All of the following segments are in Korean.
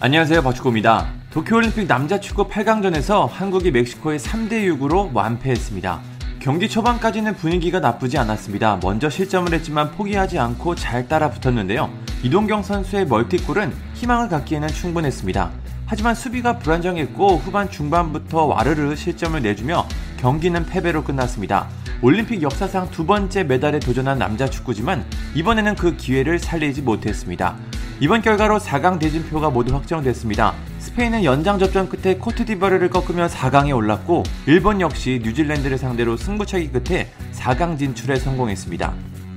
안녕하세요 박축구입니다. 도쿄올림픽 남자축구 8강전에서 한국이 멕시코에 3대6으로 완패했습니다. 경기 초반까지는 분위기가 나쁘지 않았습니다. 먼저 실점을 했지만 포기하지 않고 잘 따라 붙었는데요. 이동경 선수의 멀티골은 희망을 갖기에는 충분했습니다. 하지만 수비가 불안정했고 후반 중반부터 와르르 실점을 내주며 경기는 패배로 끝났습니다. 올림픽 역사상 두 번째 메달에 도전한 남자 축구지만 이번에는 그 기회를 살리지 못했습니다. 이번 결과로 4강 대진표가 모두 확정됐습니다. 스페인은 연장 접전 끝에 코트디바르를 꺾으며 4강에 올랐고 일본 역시 뉴질랜드를 상대로 승부차기 끝에 4강 진출에 성공했습니다.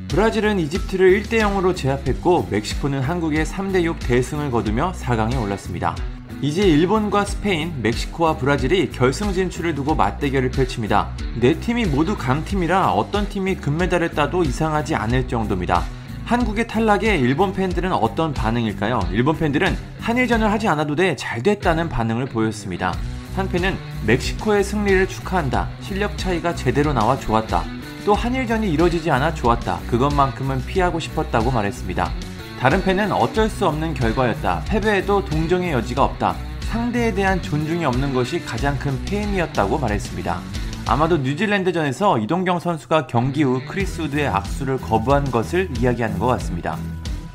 브라질은 이집트를 1대 0으로 제압했고 멕시코는 한국의 3대 6 대승을 거두며 4강에 올랐습니다. 이제 일본과 스페인, 멕시코와 브라질이 결승 진출을 두고 맞대결을 펼칩니다. 네 팀이 모두 강팀이라 어떤 팀이 금메달을 따도 이상하지 않을 정도입니다. 한국의 탈락에 일본 팬들은 어떤 반응일까요? 일본 팬들은 한일전을 하지 않아도 돼 잘 됐다는 반응을 보였습니다. 한 팬은 멕시코의 승리를 축하한다. 실력 차이가 제대로 나와 좋았다. 또 한일전이 이뤄지지 않아 좋았다. 그것만큼은 피하고 싶었다고 말했습니다. 다른 팬은 어쩔 수 없는 결과였다. 패배에도 동정의 여지가 없다. 상대에 대한 존중이 없는 것이 가장 큰 패인이었다고 말했습니다. 아마도 뉴질랜드전에서 이동경 선수가 경기 후 크리스 우드의 악수를 거부한 것을 이야기하는 것 같습니다.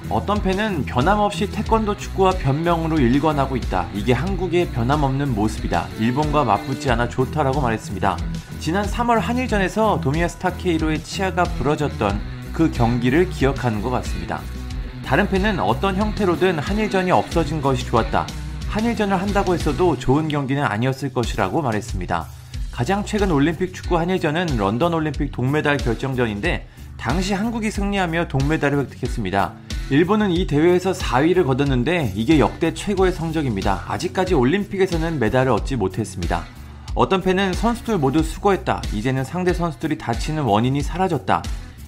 어떤 팬은 변함없이 태권도 축구와 변명으로 일관하고 있다. 이게 한국의 변함없는 모습이다. 일본과 맞붙지 않아 좋다라고 말했습니다. 지난 3월 한일전에서 도미야스 타케히로의 치아가 부러졌던 그 경기를 기억하는 것 같습니다. 다른 팬은 어떤 형태로든 한일전이 없어진 것이 좋았다. 한일전을 한다고 했어도 좋은 경기는 아니었을 것이라고 말했습니다. 가장 최근 올림픽 축구 한일전은 런던 올림픽 동메달 결정전인데 당시 한국이 승리하며 동메달을 획득했습니다. 일본은 이 대회에서 4위를 거뒀는데 이게 역대 최고의 성적입니다. 아직까지 올림픽에서는 메달을 얻지 못했습니다. 어떤 팬은 선수들 모두 수고했다. 이제는 상대 선수들이 다치는 원인이 사라졌다.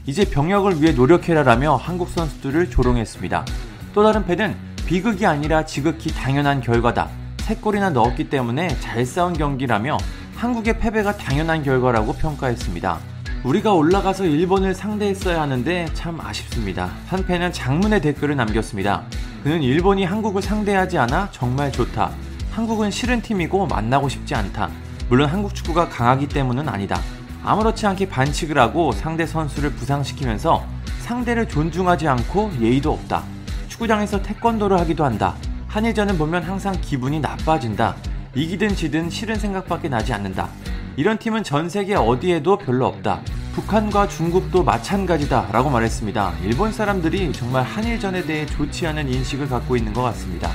이제 병역을 위해 노력해라라며 한국 선수들을 조롱했습니다. 또 다른 팬은 비극이 아니라 지극히 당연한 결과다. 3골이나 넣었기 때문에 잘 싸운 경기라며 한국의 패배가 당연한 결과라고 평가했습니다. 우리가 올라가서 일본을 상대했어야 하는데 참 아쉽습니다. 한 팬은 장문의 댓글을 남겼습니다. 그는 일본이 한국을 상대하지 않아 정말 좋다. 한국은 싫은 팀이고 만나고 싶지 않다. 물론 한국 축구가 강하기 때문은 아니다. 아무렇지 않게 반칙을 하고 상대 선수를 부상시키면서 상대를 존중하지 않고 예의도 없다. 축구장에서 태권도를 하기도 한다. 한일전을 보면 항상 기분이 나빠진다. 이기든 지든 싫은 생각밖에 나지 않는다. 이런 팀은 전 세계 어디에도 별로 없다. 북한과 중국도 마찬가지다. 라고 말했습니다. 일본 사람들이 정말 한일전에 대해 좋지 않은 인식을 갖고 있는 것 같습니다.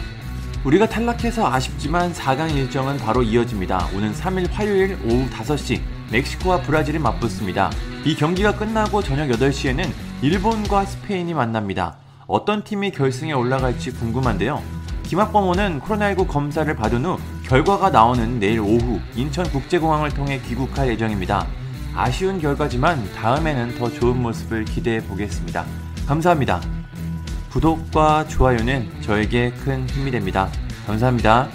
우리가 탈락해서 아쉽지만 4강 일정은 바로 이어집니다. 오는 3일 화요일 오후 5시 멕시코와 브라질이 맞붙습니다. 이 경기가 끝나고 저녁 8시에는 일본과 스페인이 만납니다. 어떤 팀이 결승에 올라갈지 궁금한데요. 김학범호는 코로나19 검사를 받은 후 결과가 나오는 내일 오후 인천국제공항을 통해 귀국할 예정입니다. 아쉬운 결과지만 다음에는 더 좋은 모습을 기대해 보겠습니다. 감사합니다. 구독과 좋아요는 저에게 큰 힘이 됩니다. 감사합니다.